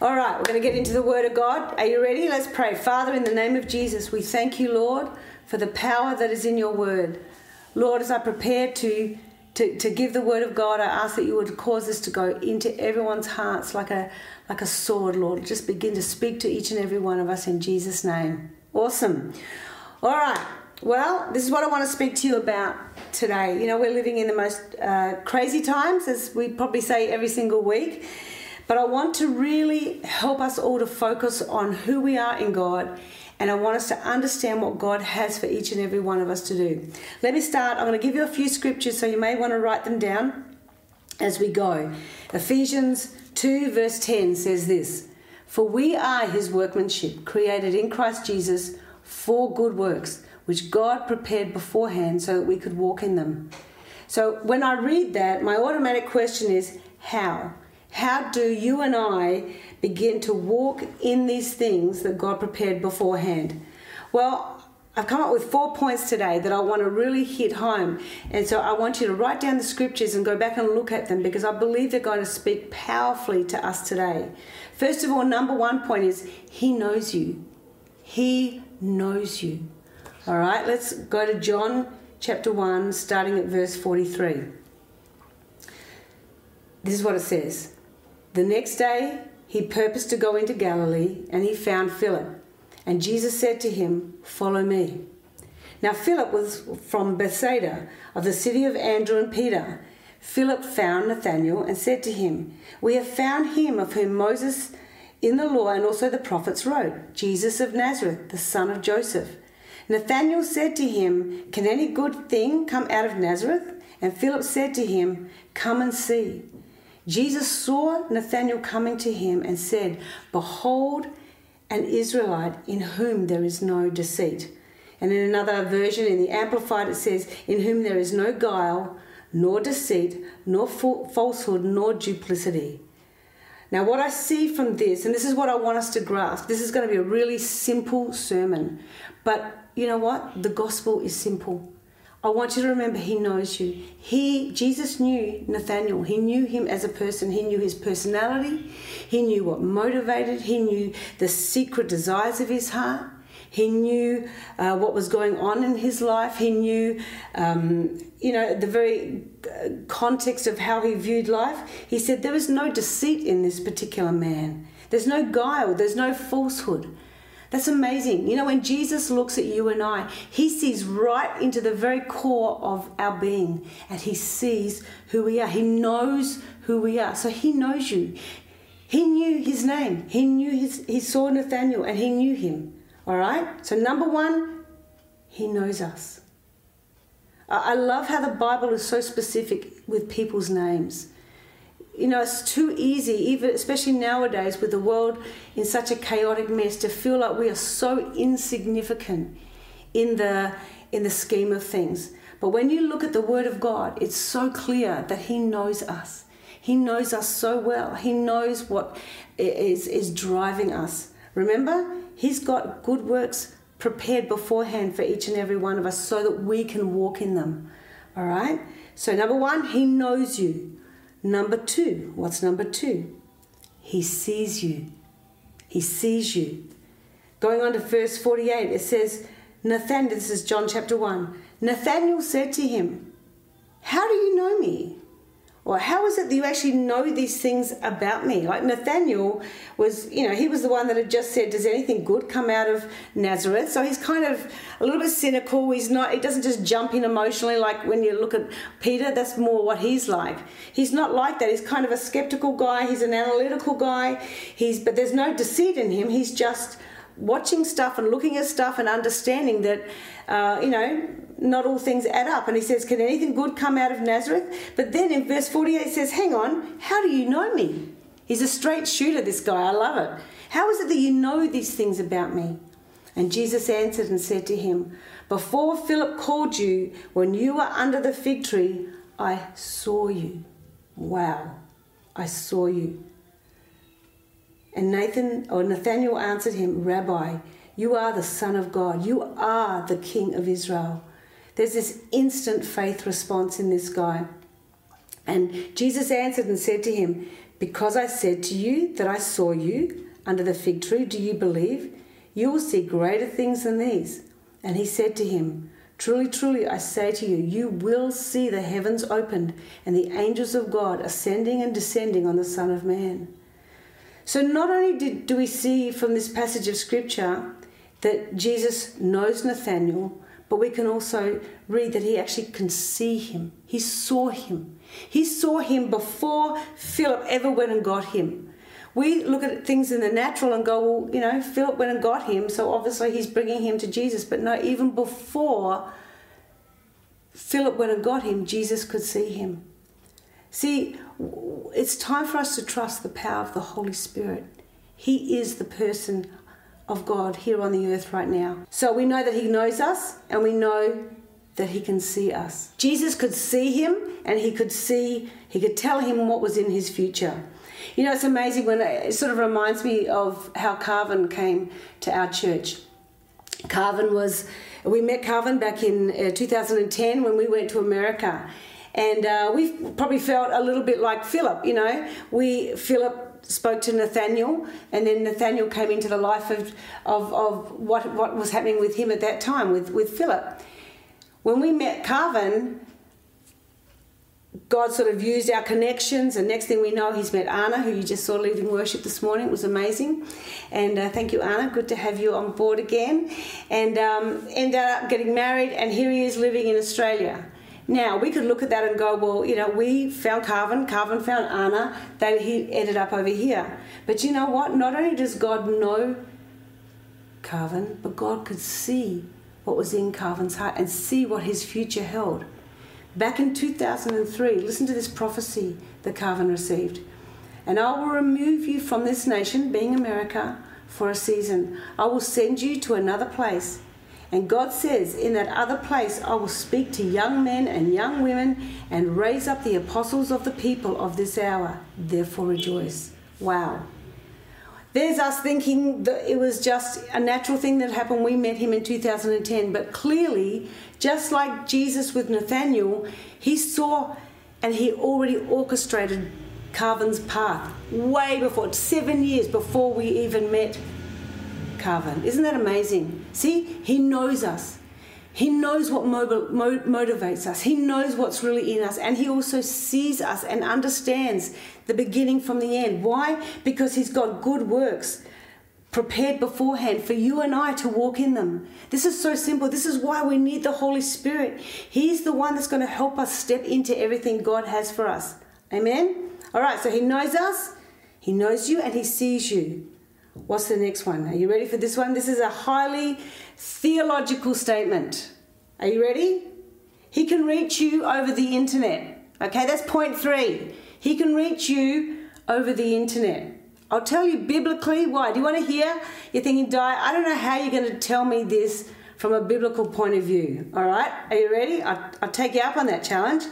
All right, we're going to get into the Word of God. Are you ready? Let's pray. Father, in the name of Jesus, we thank you, Lord, for the power that is in your Word. Lord, as I prepare to, to, to give the Word of God, I ask that you would cause this to go into everyone's hearts like a, like a sword, Lord. Just begin to speak to each and every one of us in Jesus' name. Awesome. All right. Well, this is what I want to speak to you about today. You know, we're living in the most uh, crazy times, as we probably say every single week. But I want to really help us all to focus on who we are in God and I want us to understand what God has for each and every one of us to do. Let me start. I'm going to give you a few scriptures so you may want to write them down as we go. Ephesians 2, verse 10 says this For we are his workmanship, created in Christ Jesus for good works, which God prepared beforehand so that we could walk in them. So when I read that, my automatic question is how? How do you and I begin to walk in these things that God prepared beforehand? Well, I've come up with four points today that I want to really hit home. And so I want you to write down the scriptures and go back and look at them because I believe they're going to speak powerfully to us today. First of all, number one point is He knows you. He knows you. All right, let's go to John chapter 1, starting at verse 43. This is what it says the next day, he purposed to go into Galilee, and he found Philip. And Jesus said to him, Follow me. Now, Philip was from Bethsaida, of the city of Andrew and Peter. Philip found Nathanael and said to him, We have found him of whom Moses in the law and also the prophets wrote, Jesus of Nazareth, the son of Joseph. Nathanael said to him, Can any good thing come out of Nazareth? And Philip said to him, Come and see. Jesus saw Nathanael coming to him and said, Behold, an Israelite in whom there is no deceit. And in another version, in the Amplified, it says, In whom there is no guile, nor deceit, nor falsehood, nor duplicity. Now, what I see from this, and this is what I want us to grasp, this is going to be a really simple sermon. But you know what? The gospel is simple. I want you to remember he knows you. He Jesus knew Nathaniel. He knew him as a person. He knew his personality. He knew what motivated. He knew the secret desires of his heart. He knew uh, what was going on in his life. He knew, um, you know, the very uh, context of how he viewed life. He said there is no deceit in this particular man. There's no guile. There's no falsehood. That's amazing. You know, when Jesus looks at you and I, he sees right into the very core of our being and he sees who we are. He knows who we are. So he knows you. He knew his name. He knew his, he saw Nathaniel and he knew him. All right? So, number one, he knows us. I love how the Bible is so specific with people's names you know, it's too easy, even especially nowadays with the world in such a chaotic mess, to feel like we are so insignificant in the in the scheme of things. But when you look at the Word of God, it's so clear that He knows us. He knows us so well. He knows what is is driving us. Remember, He's got good works prepared beforehand for each and every one of us so that we can walk in them. All right? So, number one, He knows you. Number two, what's number two? He sees you. He sees you. Going on to verse 48, it says, Nathanael, this is John chapter 1. Nathanael said to him, How do you know me? Or how is it that you actually know these things about me? Like Nathaniel was, you know, he was the one that had just said, Does anything good come out of Nazareth? So he's kind of a little bit cynical. He's not, he doesn't just jump in emotionally like when you look at Peter, that's more what he's like. He's not like that. He's kind of a skeptical guy, he's an analytical guy. He's but there's no deceit in him. He's just watching stuff and looking at stuff and understanding that, uh, you know, not all things add up. And he says, Can anything good come out of Nazareth? But then in verse 48 says, Hang on, how do you know me? He's a straight shooter, this guy. I love it. How is it that you know these things about me? And Jesus answered and said to him, Before Philip called you, when you were under the fig tree, I saw you. Wow, I saw you. And Nathan or Nathanael answered him, Rabbi, you are the Son of God. You are the King of Israel. There's this instant faith response in this guy. And Jesus answered and said to him, Because I said to you that I saw you under the fig tree, do you believe? You will see greater things than these. And he said to him, Truly, truly, I say to you, you will see the heavens opened and the angels of God ascending and descending on the Son of Man. So, not only did, do we see from this passage of Scripture that Jesus knows Nathanael, but we can also read that he actually can see him. He saw him. He saw him before Philip ever went and got him. We look at things in the natural and go, well, you know, Philip went and got him, so obviously he's bringing him to Jesus. But no, even before Philip went and got him, Jesus could see him. See, it's time for us to trust the power of the Holy Spirit. He is the person of God here on the earth right now. So we know that He knows us and we know that He can see us. Jesus could see Him and He could see, He could tell Him what was in His future. You know, it's amazing when it sort of reminds me of how Carvin came to our church. Carvin was, we met Carvin back in uh, 2010 when we went to America. And uh, we probably felt a little bit like Philip, you know. We, Philip spoke to Nathaniel, and then Nathaniel came into the life of, of, of what, what was happening with him at that time, with, with Philip. When we met Carvin, God sort of used our connections, and next thing we know, he's met Anna, who you just saw leading worship this morning. It was amazing. And uh, thank you, Anna. Good to have you on board again. And um, ended up getting married, and here he is living in Australia. Now, we could look at that and go, well, you know, we found Carvin, Carvin found Anna, that he ended up over here. But you know what? Not only does God know Carvin, but God could see what was in Carvin's heart and see what his future held. Back in 2003, listen to this prophecy that Carvin received. And I will remove you from this nation, being America, for a season. I will send you to another place and God says, In that other place, I will speak to young men and young women and raise up the apostles of the people of this hour. Therefore, rejoice. Wow. There's us thinking that it was just a natural thing that happened. We met him in 2010. But clearly, just like Jesus with Nathaniel, he saw and he already orchestrated Carvin's path way before, seven years before we even met Carvin. Isn't that amazing? See, he knows us. He knows what motivates us. He knows what's really in us. And he also sees us and understands the beginning from the end. Why? Because he's got good works prepared beforehand for you and I to walk in them. This is so simple. This is why we need the Holy Spirit. He's the one that's going to help us step into everything God has for us. Amen? All right, so he knows us, he knows you, and he sees you. What's the next one? Are you ready for this one? This is a highly theological statement. Are you ready? He can reach you over the internet. Okay, that's point three. He can reach you over the internet. I'll tell you biblically why. Do you want to hear? You're thinking, Di, I don't know how you're going to tell me this from a biblical point of view. All right, are you ready? I'll, I'll take you up on that challenge.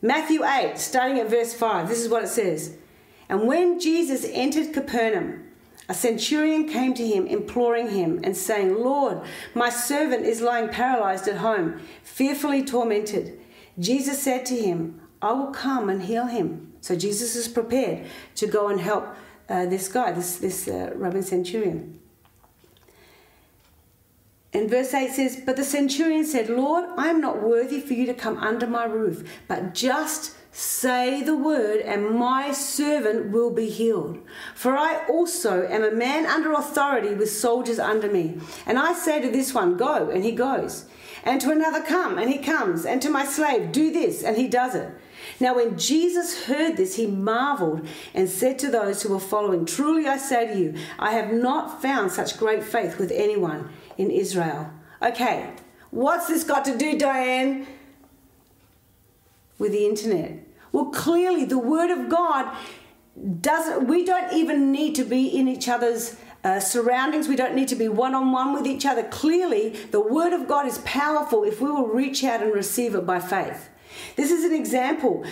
Matthew 8, starting at verse 5, this is what it says. And when Jesus entered Capernaum, a centurion came to him, imploring him, and saying, Lord, my servant is lying paralyzed at home, fearfully tormented. Jesus said to him, I will come and heal him. So Jesus is prepared to go and help uh, this guy, this, this uh, Roman centurion. And verse 8 says, But the centurion said, Lord, I am not worthy for you to come under my roof, but just Say the word, and my servant will be healed. For I also am a man under authority with soldiers under me. And I say to this one, Go, and he goes. And to another, Come, and he comes. And to my slave, Do this, and he does it. Now, when Jesus heard this, he marveled and said to those who were following, Truly I say to you, I have not found such great faith with anyone in Israel. Okay, what's this got to do, Diane? With the internet? Well, clearly, the Word of God doesn't, we don't even need to be in each other's uh, surroundings. We don't need to be one on one with each other. Clearly, the Word of God is powerful if we will reach out and receive it by faith. This is an example.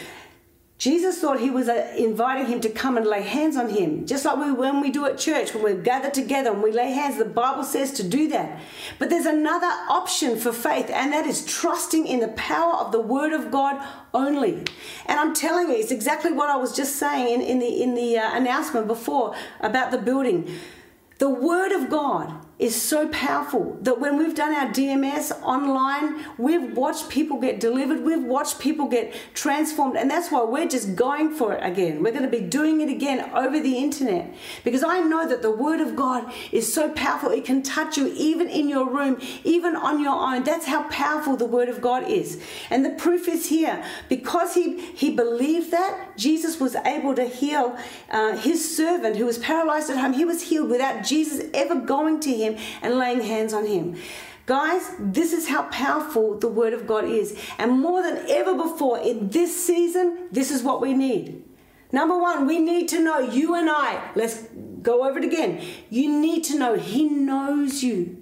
Jesus thought he was uh, inviting him to come and lay hands on him, just like we, when we do at church, when we gather together and we lay hands. The Bible says to do that. But there's another option for faith, and that is trusting in the power of the Word of God only. And I'm telling you, it's exactly what I was just saying in, in the in the uh, announcement before about the building. The Word of God is so powerful that when we've done our DMS online, we've watched people get delivered, we've watched people get transformed, and that's why we're just going for it again. We're going to be doing it again over the internet because I know that the Word of God is so powerful, it can touch you even in your room, even on your own. That's how powerful the Word of God is. And the proof is here because he, he believed that, Jesus was able to heal uh, his servant who was paralyzed at home. He was healed without Jesus ever going to him him and laying hands on him. Guys, this is how powerful the Word of God is. And more than ever before in this season, this is what we need. Number one, we need to know you and I. Let's go over it again. You need to know He knows you.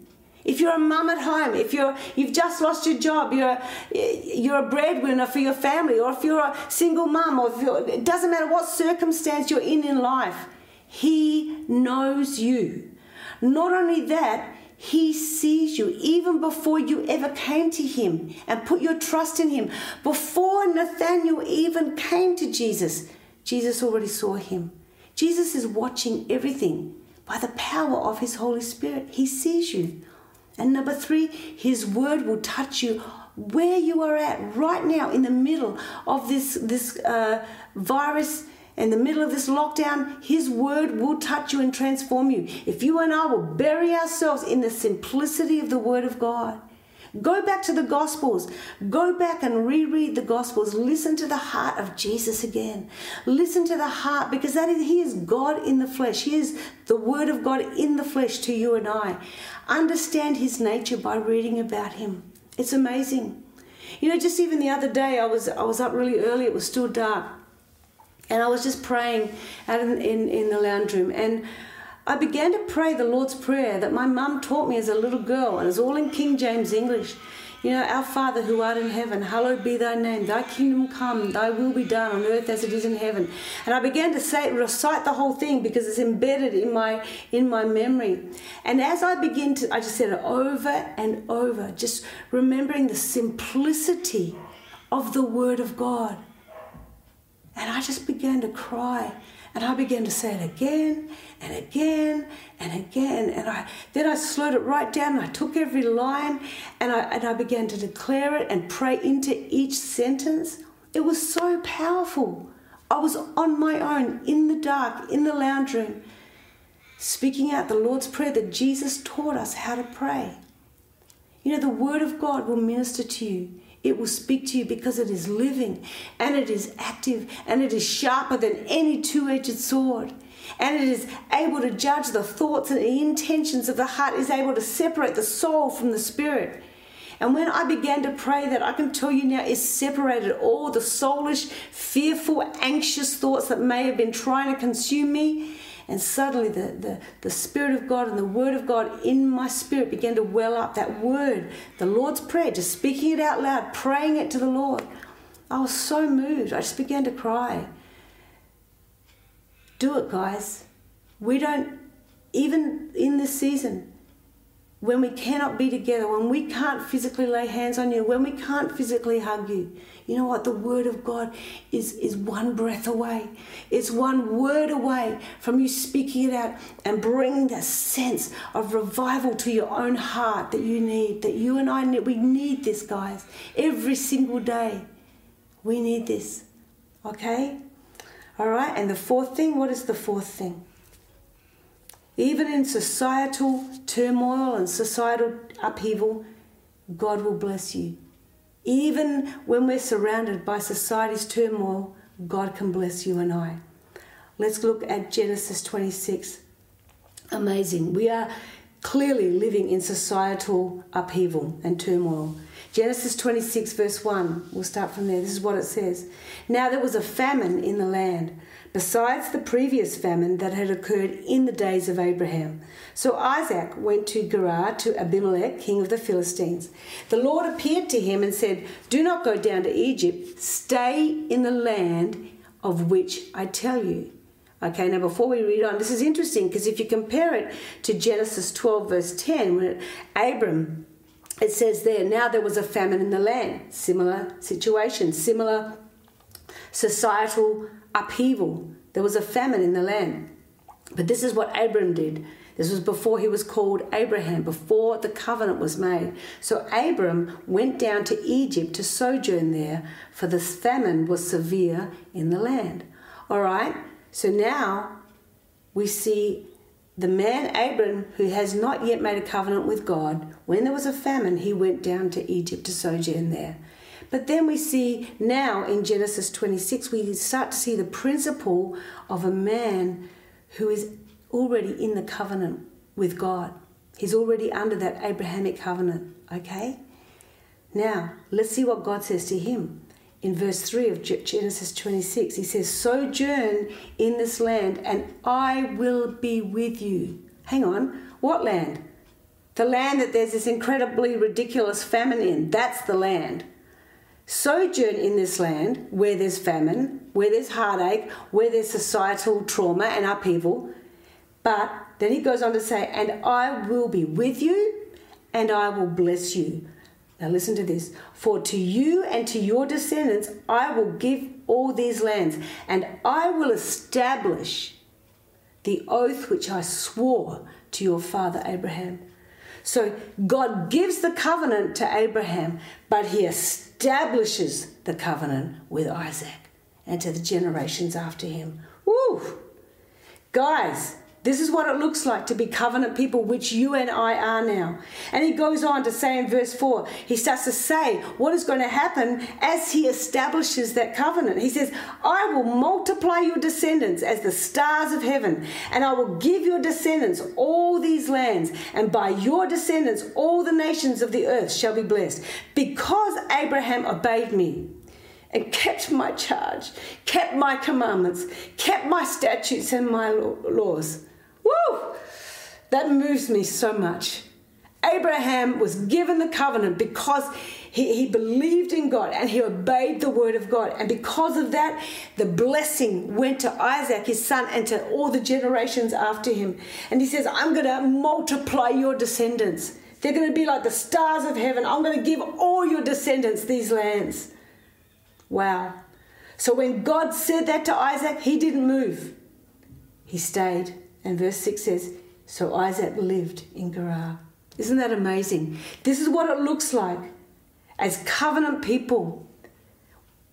If you're a mum at home, if you're you've just lost your job, you're you're a breadwinner for your family, or if you're a single mum, or it doesn't matter what circumstance you're in in life, He knows you. Not only that, he sees you even before you ever came to him and put your trust in him. Before Nathaniel even came to Jesus, Jesus already saw him. Jesus is watching everything by the power of his Holy Spirit. He sees you. And number three, his word will touch you where you are at right now in the middle of this, this uh, virus in the middle of this lockdown, His word will touch you and transform you. If you and I will bury ourselves in the simplicity of the word of God, Go back to the Gospels. Go back and reread the Gospels. Listen to the heart of Jesus again. Listen to the heart because that is He is God in the flesh. He is the Word of God in the flesh to you and I. Understand His nature by reading about Him. It's amazing. You know, just even the other day, I was I was up really early. It was still dark, and I was just praying out in, in, in the lounge room. And I began to pray the Lord's Prayer that my mum taught me as a little girl, and it's all in King James English. You know, Our Father who art in heaven, hallowed be thy name. Thy kingdom come, thy will be done on earth as it is in heaven. And I began to say, recite the whole thing because it's embedded in my in my memory. And as I begin to, I just said it over and over, just remembering the simplicity of the Word of God. And I just began to cry. And I began to say it again and again and again. And I then I slowed it right down I took every line and I and I began to declare it and pray into each sentence. It was so powerful. I was on my own in the dark, in the lounge room, speaking out the Lord's Prayer that Jesus taught us how to pray. You know, the Word of God will minister to you it will speak to you because it is living and it is active and it is sharper than any two edged sword. And it is able to judge the thoughts and the intentions of the heart, is able to separate the soul from the spirit. And when I began to pray that, I can tell you now, it separated all the soulish, fearful, anxious thoughts that may have been trying to consume me and suddenly the, the, the Spirit of God and the Word of God in my spirit began to well up. That word, the Lord's Prayer, just speaking it out loud, praying it to the Lord. I was so moved. I just began to cry. Do it, guys. We don't, even in this season, when we cannot be together, when we can't physically lay hands on you, when we can't physically hug you, you know what? The Word of God is, is one breath away. It's one word away from you speaking it out and bringing that sense of revival to your own heart that you need, that you and I need. We need this, guys. Every single day. We need this. Okay? All right? And the fourth thing, what is the fourth thing? Even in societal turmoil and societal upheaval, God will bless you. Even when we're surrounded by society's turmoil, God can bless you and I. Let's look at Genesis 26. Amazing. We are clearly living in societal upheaval and turmoil. Genesis 26, verse 1, we'll start from there. This is what it says. Now there was a famine in the land besides the previous famine that had occurred in the days of Abraham. So Isaac went to Gerar to Abimelech, king of the Philistines. The Lord appeared to him and said, Do not go down to Egypt, stay in the land of which I tell you. Okay, now before we read on, this is interesting because if you compare it to Genesis 12, verse 10, when Abram, it says there, now there was a famine in the land. Similar situation, similar societal upheaval. There was a famine in the land. But this is what Abram did. This was before he was called Abraham, before the covenant was made. So Abram went down to Egypt to sojourn there, for the famine was severe in the land. All right, so now we see the man Abram, who has not yet made a covenant with God, when there was a famine, he went down to Egypt to sojourn there. But then we see now in Genesis 26, we start to see the principle of a man who is already in the covenant with God. He's already under that Abrahamic covenant, okay? Now, let's see what God says to him. In verse 3 of Genesis 26, he says, Sojourn in this land, and I will be with you. Hang on, what land? The land that there's this incredibly ridiculous famine in. That's the land. Sojourn in this land where there's famine, where there's heartache, where there's societal trauma and upheaval, but then he goes on to say, And I will be with you and I will bless you. Now listen to this. For to you and to your descendants I will give all these lands, and I will establish the oath which I swore to your father Abraham. So God gives the covenant to Abraham, but he establishes the covenant with Isaac and to the generations after him. Woo! Guys, this is what it looks like to be covenant people, which you and I are now. And he goes on to say in verse 4, he starts to say what is going to happen as he establishes that covenant. He says, I will multiply your descendants as the stars of heaven, and I will give your descendants all these lands, and by your descendants all the nations of the earth shall be blessed, because Abraham obeyed me and kept my charge, kept my commandments, kept my statutes and my laws. Woo! That moves me so much. Abraham was given the covenant because he, he believed in God and he obeyed the word of God. And because of that, the blessing went to Isaac, his son, and to all the generations after him. And he says, I'm going to multiply your descendants. They're going to be like the stars of heaven. I'm going to give all your descendants these lands. Wow. So when God said that to Isaac, he didn't move, he stayed. And verse 6 says, So Isaac lived in Gerar. Isn't that amazing? This is what it looks like as covenant people.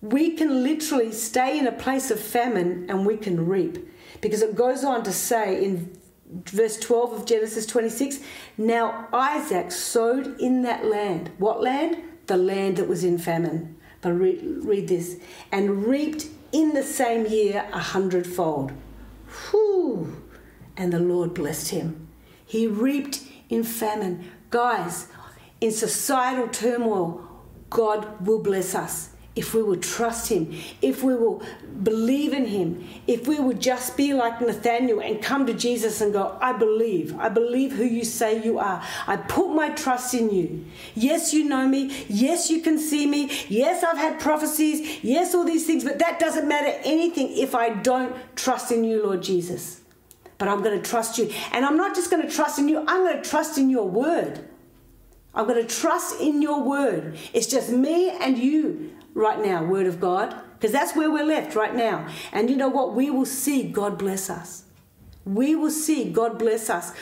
We can literally stay in a place of famine and we can reap. Because it goes on to say in verse 12 of Genesis 26 Now Isaac sowed in that land. What land? The land that was in famine. But read, read this and reaped in the same year a hundredfold. Whew and the Lord blessed him. He reaped in famine. Guys, in societal turmoil, God will bless us if we will trust Him, if we will believe in Him, if we would just be like Nathaniel and come to Jesus and go, I believe, I believe who you say you are. I put my trust in you. Yes, you know me. Yes, you can see me. Yes, I've had prophecies. Yes, all these things, but that doesn't matter anything if I don't trust in you, Lord Jesus but I'm going to trust you. And I'm not just going to trust in you, I'm going to trust in your word. I'm going to trust in your word. It's just me and you right now, word of God, because that's where we're left right now. And you know what? We will see God bless us. We will see God bless us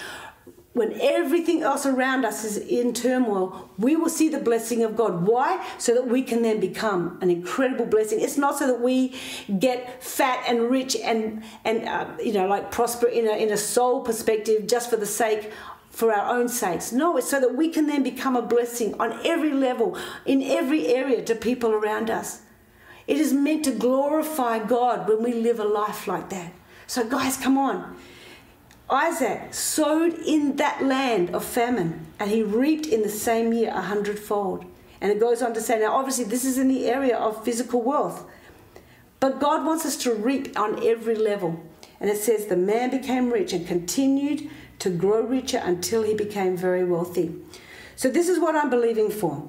when everything else around us is in turmoil, we will see the blessing of God. Why? So that we can then become an incredible blessing. It's not so that we get fat and rich and and uh, you know like prosper in a in a soul perspective just for the sake for our own sakes. No, it's so that we can then become a blessing on every level, in every area to people around us. It is meant to glorify God when we live a life like that. So guys, come on. Isaac sowed in that land of famine, and he reaped in the same year a hundredfold. And it goes on to say, now obviously, this is in the area of physical wealth. But God wants us to reap on every level. And it says, the man became rich and continued to grow richer until he became very wealthy. So, this is what I'm believing for.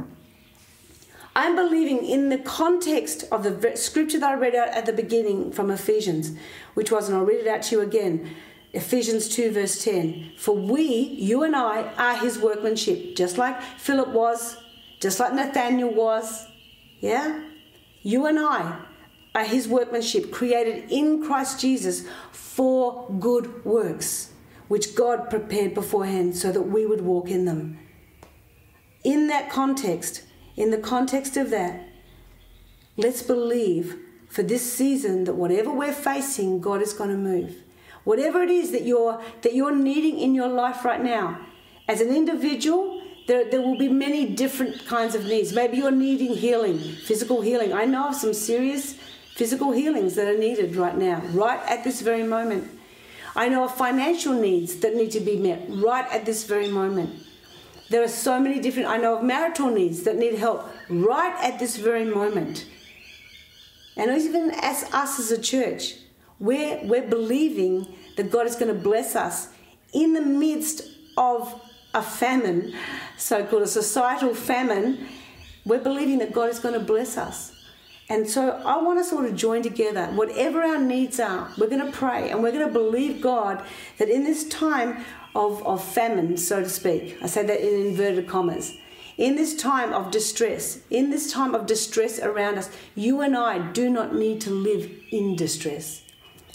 I'm believing in the context of the scripture that I read out at the beginning from Ephesians, which was, and I'll read it out to you again. Ephesians 2, verse 10. For we, you and I, are his workmanship, just like Philip was, just like Nathaniel was. Yeah? You and I are his workmanship, created in Christ Jesus for good works, which God prepared beforehand so that we would walk in them. In that context, in the context of that, let's believe for this season that whatever we're facing, God is going to move. Whatever it is that you're that you're needing in your life right now, as an individual, there, there will be many different kinds of needs. Maybe you're needing healing, physical healing. I know of some serious physical healings that are needed right now, right at this very moment. I know of financial needs that need to be met right at this very moment. There are so many different, I know of marital needs that need help right at this very moment. And even as us as a church, we're, we're believing that God is going to bless us in the midst of a famine, so called a societal famine. We're believing that God is going to bless us. And so I want us all to join together. Whatever our needs are, we're going to pray and we're going to believe God that in this time of, of famine, so to speak, I say that in inverted commas, in this time of distress, in this time of distress around us, you and I do not need to live in distress.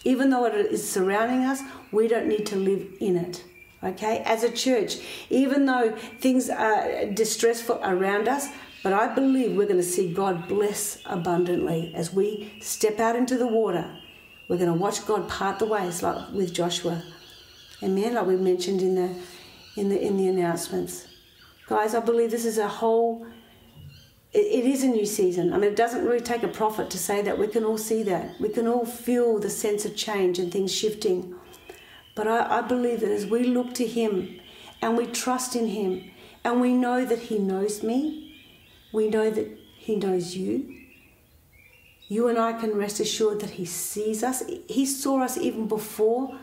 Even though it is surrounding us, we don't need to live in it. Okay? As a church, even though things are distressful around us, but I believe we're going to see God bless abundantly as we step out into the water. We're going to watch God part the ways, like with Joshua. Amen. Like we mentioned in the in the in the announcements, guys. I believe this is a whole. It, is a new season. I mean, it doesn't really take a prophet to say that. We can all see that. We can all feel the sense of change and things shifting. But I, I believe that as we look to Him and we trust in Him and we know that He knows me we know that He knows you. You and I can rest assured that He sees us. He saw us even before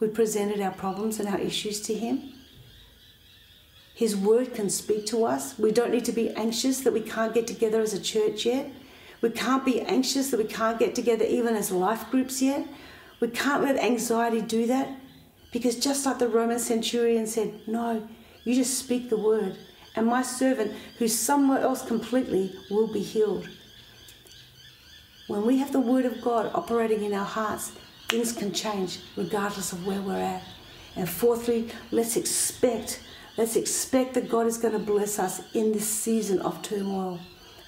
we presented our problems and our issues to Him. His word can speak to us. We don't need to be anxious that we can't get together as a church yet. We can't be anxious that we can't get together even as life groups yet. We can't let anxiety do that because just like the Roman centurion said, No, you just speak the word and my servant, who's somewhere else completely, will be healed. When we have the Word of God operating in our hearts, things can change regardless of where we're at. And fourthly, let's expect, let's expect that God is going to bless us in this season of turmoil.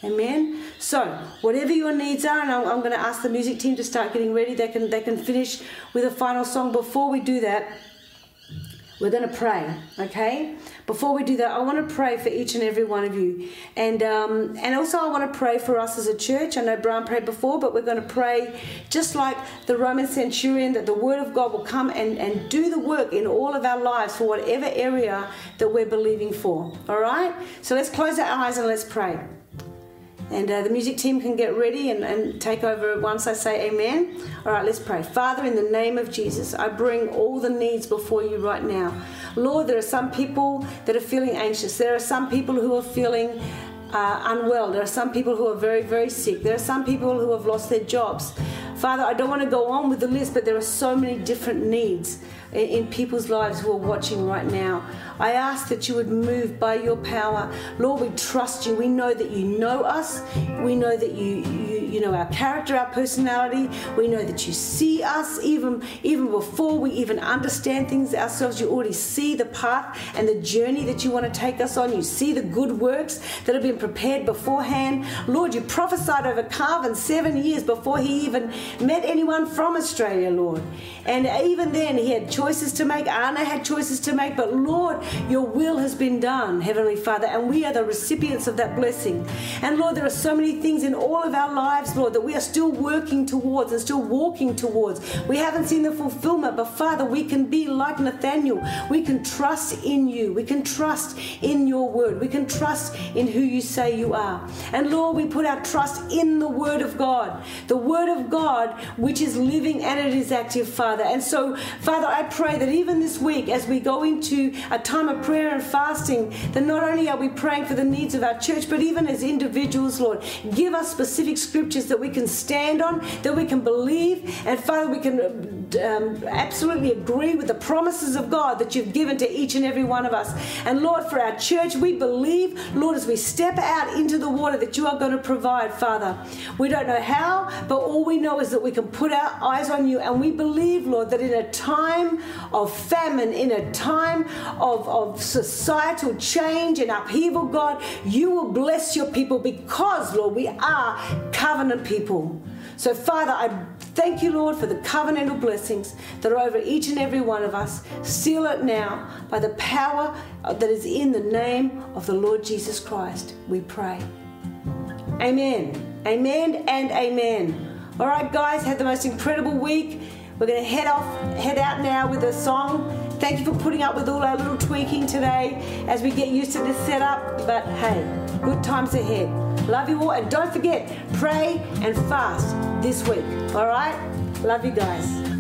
Amen. So, whatever your needs are, and I'm, I'm going to ask the music team to start getting ready. They can they can finish with a final song. Before we do that, we're going to pray, okay? Before we do that, I want to pray for each and every one of you, and um, and also I want to pray for us as a church. I know Brian prayed before, but we're going to pray just like the Roman centurion that the Word of God will come and and do the work in all of our lives for whatever area that we're believing for. All right. So let's close our eyes and let's pray. And uh, the music team can get ready and, and take over once I say amen. All right, let's pray. Father, in the name of Jesus, I bring all the needs before you right now. Lord, there are some people that are feeling anxious. There are some people who are feeling uh, unwell. There are some people who are very, very sick. There are some people who have lost their jobs. Father, I don't want to go on with the list, but there are so many different needs in people's lives who are watching right now. I ask that you would move by your power. Lord, we trust you. We know that you know us. We know that you, you, you know our character, our personality. We know that you see us even, even before we even understand things ourselves. You already see the path and the journey that you want to take us on. You see the good works that have been prepared beforehand. Lord, you prophesied over Carvin seven years before he even met anyone from Australia, Lord. And even then, he had choices to make. Anna had choices to make. But Lord, your will has been done, Heavenly Father, and we are the recipients of that blessing. And Lord, there are so many things in all of our lives Lord, that we are still working towards and still walking towards. We haven't seen the fulfillment, but Father, we can be like Nathaniel. We can trust in you. We can trust in your word. We can trust in who you say you are. And Lord, we put our trust in the word of God, the word of God, which is living and it is active, Father. And so, Father, I pray that even this week, as we go into a time of prayer and fasting, that not only are we praying for the needs of our church, but even as individuals, Lord, give us specific scriptures that we can stand on, that we can believe, and Father, we can um, absolutely agree with the promises of God that you've given to each and every one of us. And Lord, for our church, we believe, Lord, as we step out into the water, that you are going to provide, Father. We don't know how, but all we know is that we can put our eyes on you, and we believe, Lord, that in a time of famine, in a time of, of societal change and upheaval, God, you will bless your people because, Lord, we are covenant people. So, Father, I thank you, Lord, for the covenantal blessings that are over each and every one of us. Seal it now by the power that is in the name of the Lord Jesus Christ. We pray. Amen. Amen and amen. All right, guys, have the most incredible week. We're going to head off, head out now with a song. Thank you for putting up with all our little tweaking today as we get used to this setup. But hey, good times ahead. Love you all, and don't forget, pray and fast this week. All right? Love you guys.